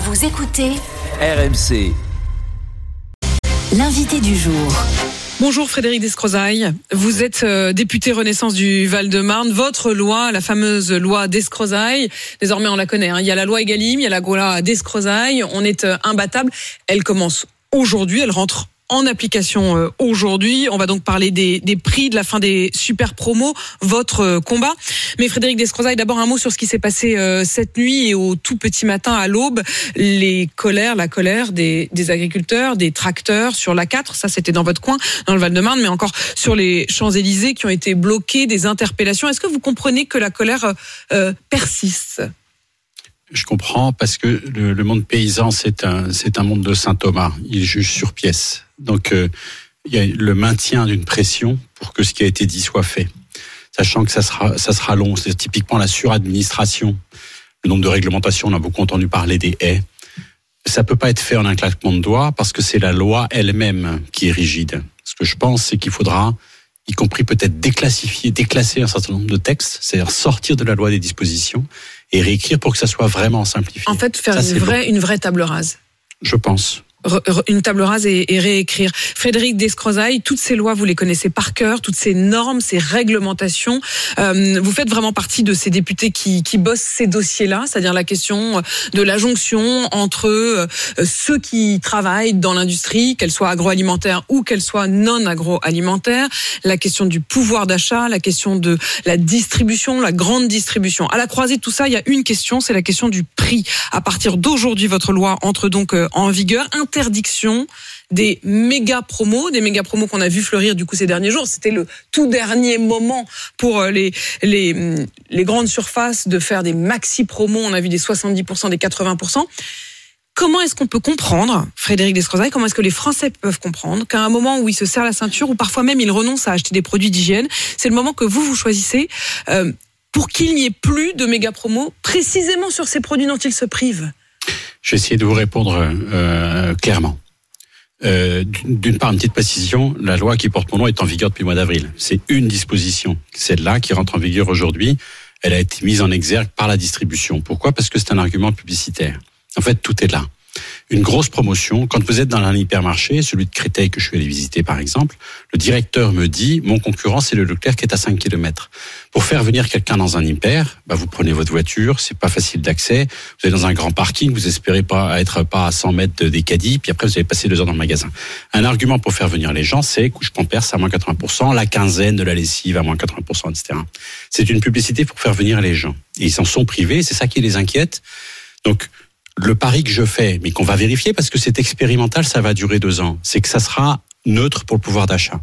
Vous écoutez RMC. l'invité du jour. Bonjour Frédéric Descrozaille, vous êtes euh, député Renaissance du Val-de-Marne. Votre loi, la fameuse loi Descrozaille, désormais on la connaît, hein. il y a la loi Egalim, il y a la loi Descrozaille, on est euh, imbattable. Elle commence aujourd'hui, elle rentre en application euh, aujourd'hui. On va donc parler des, prix de la fin des super promos, votre euh, combat. Mais Frédéric Descrozaille, d'abord un mot sur ce qui s'est passé euh, cette nuit et au tout petit matin à l'aube. Les colères, la colère des, agriculteurs, des tracteurs sur la 4, ça c'était dans votre coin, dans le Val-de-Marne, mais encore sur les Champs-Élysées qui ont été bloqués, des interpellations. Est-ce que vous comprenez que la colère euh, persiste? Je comprends parce que le, le monde paysan, c'est un, c'est un monde de Saint Thomas. Il juge sur pièce. Donc, euh, il y a le maintien d'une pression pour que ce qui a été dit soit fait, sachant que ça sera, ça sera long. C'est typiquement la suradministration, le nombre de réglementations. On a beaucoup entendu parler des haies. Ça peut pas être fait en un claquement de doigts parce que c'est la loi elle-même qui est rigide. Ce que je pense, c'est qu'il faudra y compris peut-être déclassifier, déclasser un certain nombre de textes, c'est-à-dire sortir de la loi des dispositions et réécrire pour que ça soit vraiment simplifié. En fait, faire Ça, une, vraie, une vraie table rase. Je pense une table rase et, et, réécrire. Frédéric Descrozaille, toutes ces lois, vous les connaissez par cœur, toutes ces normes, ces réglementations. Euh, vous faites vraiment partie de ces députés qui, qui bossent ces dossiers-là, c'est-à-dire la question de la jonction entre euh, ceux qui travaillent dans l'industrie, qu'elle soit agroalimentaire ou qu'elle soit non agroalimentaire, la question du pouvoir d'achat, la question de la distribution, la grande distribution. À la croisée de tout ça, il y a une question, c'est la question du prix. À partir d'aujourd'hui, votre loi entre donc euh, en vigueur interdiction des méga promos, des méga promos qu'on a vu fleurir du coup ces derniers jours. C'était le tout dernier moment pour euh, les, les, mm, les grandes surfaces de faire des maxi promos. On a vu des 70%, des 80%. Comment est-ce qu'on peut comprendre, Frédéric Descrozaille, comment est-ce que les Français peuvent comprendre qu'à un moment où ils se serrent la ceinture, ou parfois même ils renoncent à acheter des produits d'hygiène, c'est le moment que vous, vous choisissez euh, pour qu'il n'y ait plus de méga promos précisément sur ces produits dont ils se privent? Je vais essayer de vous répondre euh, clairement. Euh, D'une part, une petite précision, la loi qui porte mon nom est en vigueur depuis le mois d'avril. C'est une disposition, celle-là qui rentre en vigueur aujourd'hui. Elle a été mise en exergue par la distribution. Pourquoi? Parce que c'est un argument publicitaire. En fait, tout est là une grosse promotion. Quand vous êtes dans un hypermarché, celui de Créteil que je suis allé visiter par exemple, le directeur me dit, mon concurrent c'est le Leclerc qui est à 5 km. Pour faire venir quelqu'un dans un hyper, bah, vous prenez votre voiture, c'est pas facile d'accès, vous êtes dans un grand parking, vous espérez pas être pas à 100 mètres des caddies, puis après vous allez passer deux heures dans le magasin. Un argument pour faire venir les gens, c'est couche Pampers à moins 80%, la quinzaine de la lessive à moins 80%, etc. C'est une publicité pour faire venir les gens. Et ils s'en sont privés, c'est ça qui les inquiète. Donc, le pari que je fais, mais qu'on va vérifier parce que c'est expérimental, ça va durer deux ans, c'est que ça sera neutre pour le pouvoir d'achat.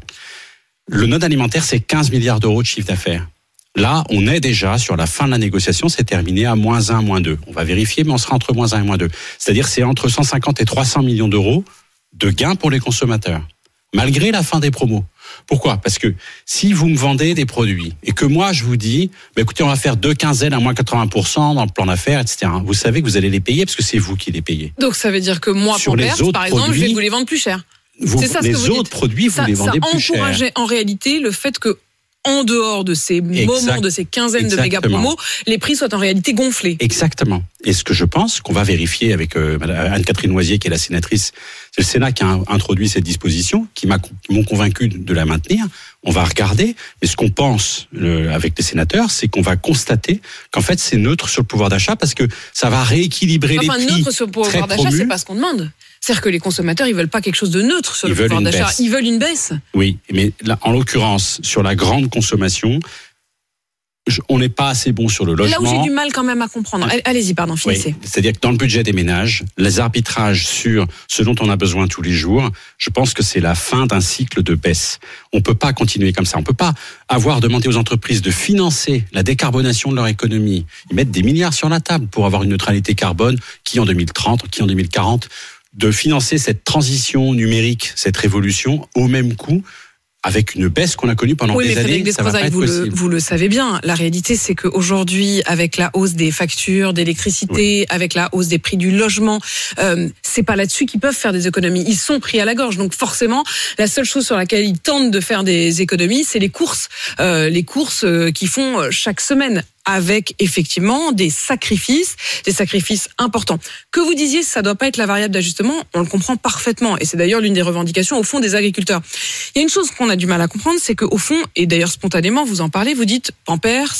Le node alimentaire, c'est 15 milliards d'euros de chiffre d'affaires. Là, on est déjà sur la fin de la négociation, c'est terminé à moins 1, moins 2. On va vérifier, mais on sera entre moins 1 et moins 2. C'est-à-dire c'est entre 150 et 300 millions d'euros de gains pour les consommateurs, malgré la fin des promos. Pourquoi? Parce que si vous me vendez des produits et que moi je vous dis, bah écoutez, on va faire deux quinzaines à moins 80% dans le plan d'affaires, etc. Vous savez que vous allez les payer parce que c'est vous qui les payez. Donc ça veut dire que moi, Sur les autres par exemple, je vais vous les vendre plus cher. Vous, ça, les autres produits, vous les vendez plus cher. Ça encourageait en réalité le fait que en dehors de ces moments, de ces quinzaines de méga promos, les prix soient en réalité gonflés. Exactement. Et ce que je pense qu'on va vérifier avec euh, Anne-Catherine Noisier, qui est la sénatrice, c'est le Sénat qui a introduit cette disposition, qui m'ont convaincu de la maintenir. On va regarder, mais ce qu'on pense avec les sénateurs, c'est qu'on va constater qu'en fait c'est neutre sur le pouvoir d'achat parce que ça va rééquilibrer enfin, les prix. Neutre sur le pouvoir d'achat, c'est pas ce qu'on demande. C'est-à-dire que les consommateurs, ils veulent pas quelque chose de neutre sur ils le pouvoir d'achat. Ils veulent une baisse. Oui, mais là, en l'occurrence, sur la grande consommation, on n'est pas assez bon sur le logement. Là où j'ai du mal quand même à comprendre. Allez-y, pardon, finissez. C'est-à-dire que dans le budget des ménages, les arbitrages sur ce dont on a besoin tous les jours, je pense que c'est la fin d'un cycle de baisse. On peut pas continuer comme ça. On peut pas avoir demandé aux entreprises de financer la décarbonation de leur économie. Ils mettent des milliards sur la table pour avoir une neutralité carbone qui en 2030, qui en 2040, de financer cette transition numérique, cette révolution au même coût avec une baisse qu'on a connue pendant des années. Ça va pas vous, le, vous le savez bien. La réalité, c'est qu'aujourd'hui, avec la hausse des factures d'électricité, avec la hausse des prix du logement, euh, c'est pas là-dessus qu'ils peuvent faire des économies. Ils sont pris à la gorge. Donc forcément, la seule chose sur laquelle ils tentent de faire des économies, c'est les courses, euh, les courses euh, qu'ils font euh, chaque semaine avec effectivement des sacrifices, des sacrifices importants. Que vous disiez, ça doit pas être la variable d'ajustement, on le comprend parfaitement, et c'est d'ailleurs l'une des revendications au fond des agriculteurs. Il y a une chose qu'on a du mal à comprendre, c'est qu'au fond, et d'ailleurs spontanément, vous en parlez, vous dites Pampers,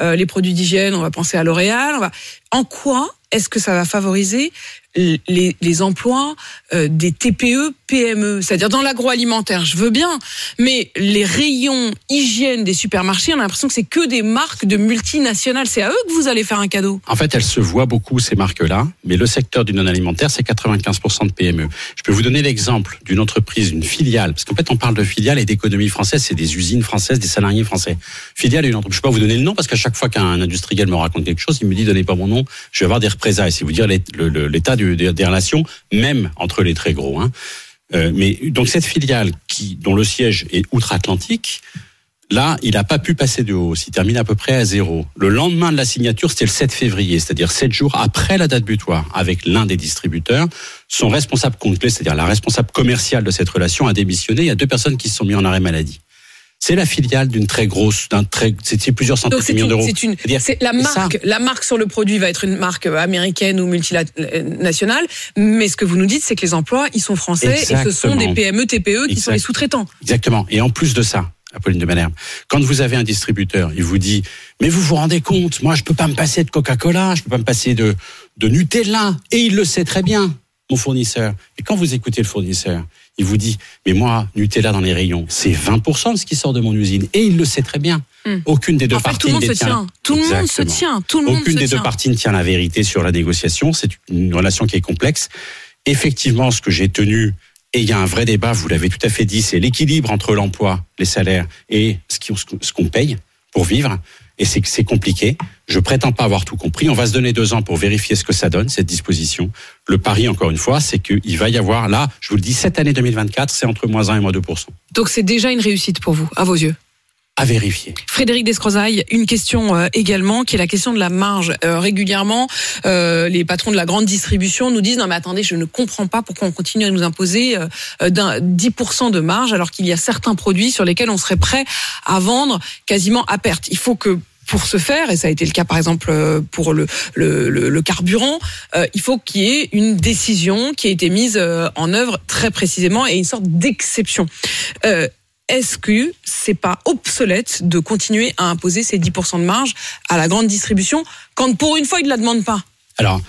euh, les produits d'hygiène, on va penser à L'Oréal, on va... en quoi est-ce que ça va favoriser les, emplois euh, des TPE, PME, c'est-à-dire dans l'agroalimentaire, je veux bien, mais les rayons hygiène des supermarchés, on a l'impression que c'est que des marques de multinationales. C'est à eux que vous allez faire un cadeau. En fait, elles se voient beaucoup ces marques-là, mais le secteur du non-alimentaire, c'est 95% de PME. Je peux vous donner l'exemple d'une entreprise, une filiale, parce qu'en fait, on parle de filiale et d'économie française, c'est des usines françaises, des salariés français. Filiale et une entreprise. Je peux pas vous donner le nom parce qu'à chaque fois qu'un industriel me raconte quelque chose, il me dit donnez pas mon nom, je vais avoir des représailles. C'est vous dire l'état des relations, même entre les très gros. Hein. Euh, mais donc cette filiale qui, dont le siège est outre-Atlantique, là, il n'a pas pu passer de hausse. Il termine à peu près à zéro. Le lendemain de la signature, c'était le 7 février, c'est-à-dire sept jours après la date butoir, avec l'un des distributeurs. Son responsable compte c'est-à-dire la responsable commerciale de cette relation, a démissionné. Il y a deux personnes qui se sont mis en arrêt maladie. C'est la filiale d'une très grosse, d'un très, c'est plusieurs centaines de millions d'euros. C'est une, c'est la marque, la marque sur le produit va être une marque américaine ou multinationale, mais ce que vous nous dites, c'est que les emplois, ils sont français et ce sont des PME, TPE qui sont les sous-traitants. Exactement. Et en plus de ça, Apolline de Malherbe, quand vous avez un distributeur, il vous dit, mais vous vous rendez compte, moi je peux pas me passer de Coca-Cola, je peux pas me passer de, de Nutella, et il le sait très bien, mon fournisseur. Et quand vous écoutez le fournisseur, il vous dit, mais moi, Nutella dans les rayons, c'est 20% de ce qui sort de mon usine. Et il le sait très bien. Hmm. Aucune des deux parties ne tient. Tout le monde se tient. Tout le monde Aucune des deux parties ne tient la vérité sur la négociation. C'est une relation qui est complexe. Effectivement, ce que j'ai tenu, et il y a un vrai débat, vous l'avez tout à fait dit, c'est l'équilibre entre l'emploi, les salaires et ce qu'on paye pour vivre et c'est compliqué. Je prétends pas avoir tout compris. On va se donner deux ans pour vérifier ce que ça donne cette disposition. Le pari, encore une fois, c'est qu'il va y avoir là, je vous le dis, cette année 2024, c'est entre moins 1 et moins 2% Donc c'est déjà une réussite pour vous, à vos yeux? À vérifier. Frédéric Descrozaille, une question euh, également, qui est la question de la marge. Euh, régulièrement, euh, les patrons de la grande distribution nous disent non mais attendez, je ne comprends pas pourquoi on continue à nous imposer d'un 10% de marge alors qu'il y a certains produits sur lesquels on serait prêt à vendre quasiment à perte. Il faut que pour ce faire, et ça a été le cas par exemple pour le, le, le, carburant, il faut qu'il y ait une décision qui ait été mise en œuvre très précisément et une sorte d'exception est-ce que c'est pas obsolète de continuer à imposer ces 10% de marge à la grande distribution quand pour une fois ils ne la demandent pas? Alors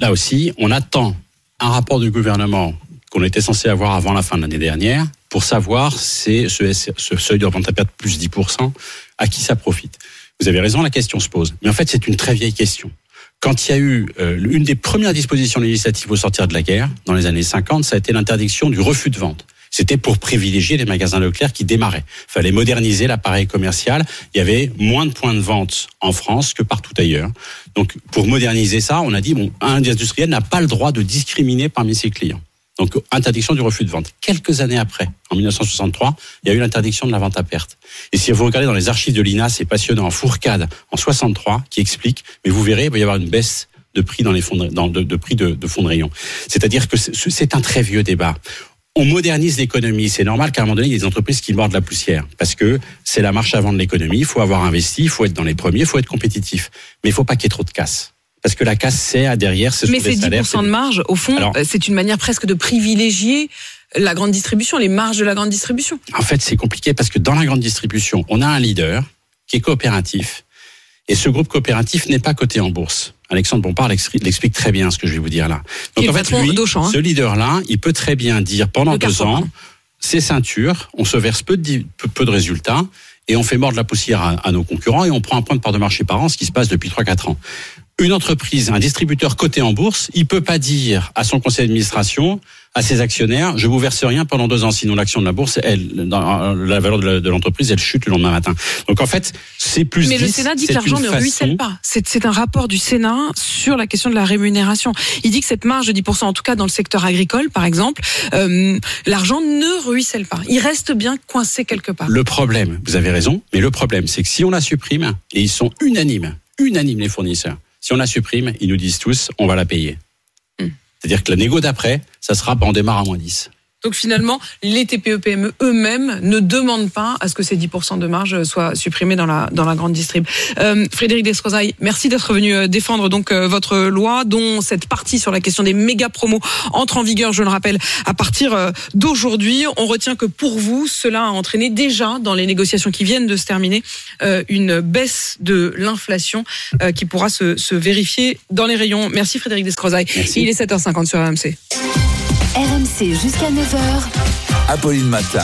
là aussi, on attend un rapport du gouvernement qu'on était censé avoir avant la fin de l'année dernière pour savoir ce, ce, seuil de revente à perte plus 10%, à qui ça profite. Vous avez raison, la question se pose. Mais en fait, c'est une très vieille question. Quand il y a eu euh, une des premières dispositions législatives au sortir de la guerre, dans les années 50, ça a été l'interdiction du refus de vente c'était pour privilégier les magasins Leclerc qui démarraient. Fallait moderniser l'appareil commercial. Il y avait moins de points de vente en France que partout ailleurs. Donc, pour moderniser ça, on a dit, bon, un industriel n'a pas le droit de discriminer parmi ses clients. Donc, interdiction du refus de vente. Quelques années après, en 1963, il y a eu l'interdiction de la vente à perte. Et si vous regardez dans les archives de l'INA, c'est passionnant, Fourcade, en 63, qui explique, mais vous verrez, il va y avoir une baisse de prix dans les fonds de, prix de, fonds rayon. C'est-à-dire que c'est un très vieux débat on modernise l'économie. C'est normal qu'à un moment donné, il y ait des entreprises qui mordent la poussière. Parce que c'est la marche avant de l'économie. Il faut avoir investi, il faut être dans les premiers, il faut être compétitif. Mais il faut pas qu'il y ait trop de casse. Parce que la casse, c'est à derrière, c'est Mais ces 10% de marge, au fond, euh, c'est une manière presque de privilégier la grande distribution, les marges de la grande distribution. En fait, c'est compliqué parce que dans la grande distribution, on a un leader qui est coopératif. Et ce groupe coopératif n'est pas coté en bourse. Alexandre Bompard l'explique très bien ce que je vais vous dire là. Donc en fait, lui, hein. ce leader-là, il peut très bien dire pendant deux ans, ces ceintures, on se verse peu de, peu de résultats et on fait mordre la poussière à, à, nos concurrents et on prend un point de part de marché par an, ce qui se passe depuis 3-4 ans. Une entreprise, un distributeur coté en bourse, il peut pas dire à son conseil d'administration, à ses actionnaires, je vous verse rien pendant deux ans, sinon l'action de la bourse, elle, dans la valeur de l'entreprise, elle chute le lendemain matin. Donc en fait, c'est plus. Mais le Sénat dit que l'argent ne ruisselle pas. C'est un rapport du Sénat sur la question de la rémunération. Il dit que cette marge de 10%, en tout cas dans le secteur agricole, par exemple, euh, l'argent ne ruisselle pas. Il reste bien coincé quelque part. Le problème, vous avez raison, mais le problème, c'est que si on la supprime, et ils sont unanimes, unanimes les fournisseurs, si on la supprime, ils nous disent tous, on va la payer. Hmm. C'est-à-dire que la négo d'après, ça sera, on démarre à moins 10. Donc finalement, les TPE-PME eux-mêmes ne demandent pas à ce que ces 10% de marge soient supprimés dans la, dans la grande distrib. Euh, Frédéric Descrozaille, merci d'être venu euh, défendre donc euh, votre loi, dont cette partie sur la question des méga promos entre en vigueur, je le rappelle, à partir d'aujourd'hui. On retient que pour vous, cela a entraîné déjà dans les négociations qui viennent de se terminer une baisse de l'inflation qui pourra se, se, vérifier dans les rayons. Merci Frédéric Descrozaille. Il est 7h50 sur RMC. RMC jusqu'à 9h. Apolline Matin.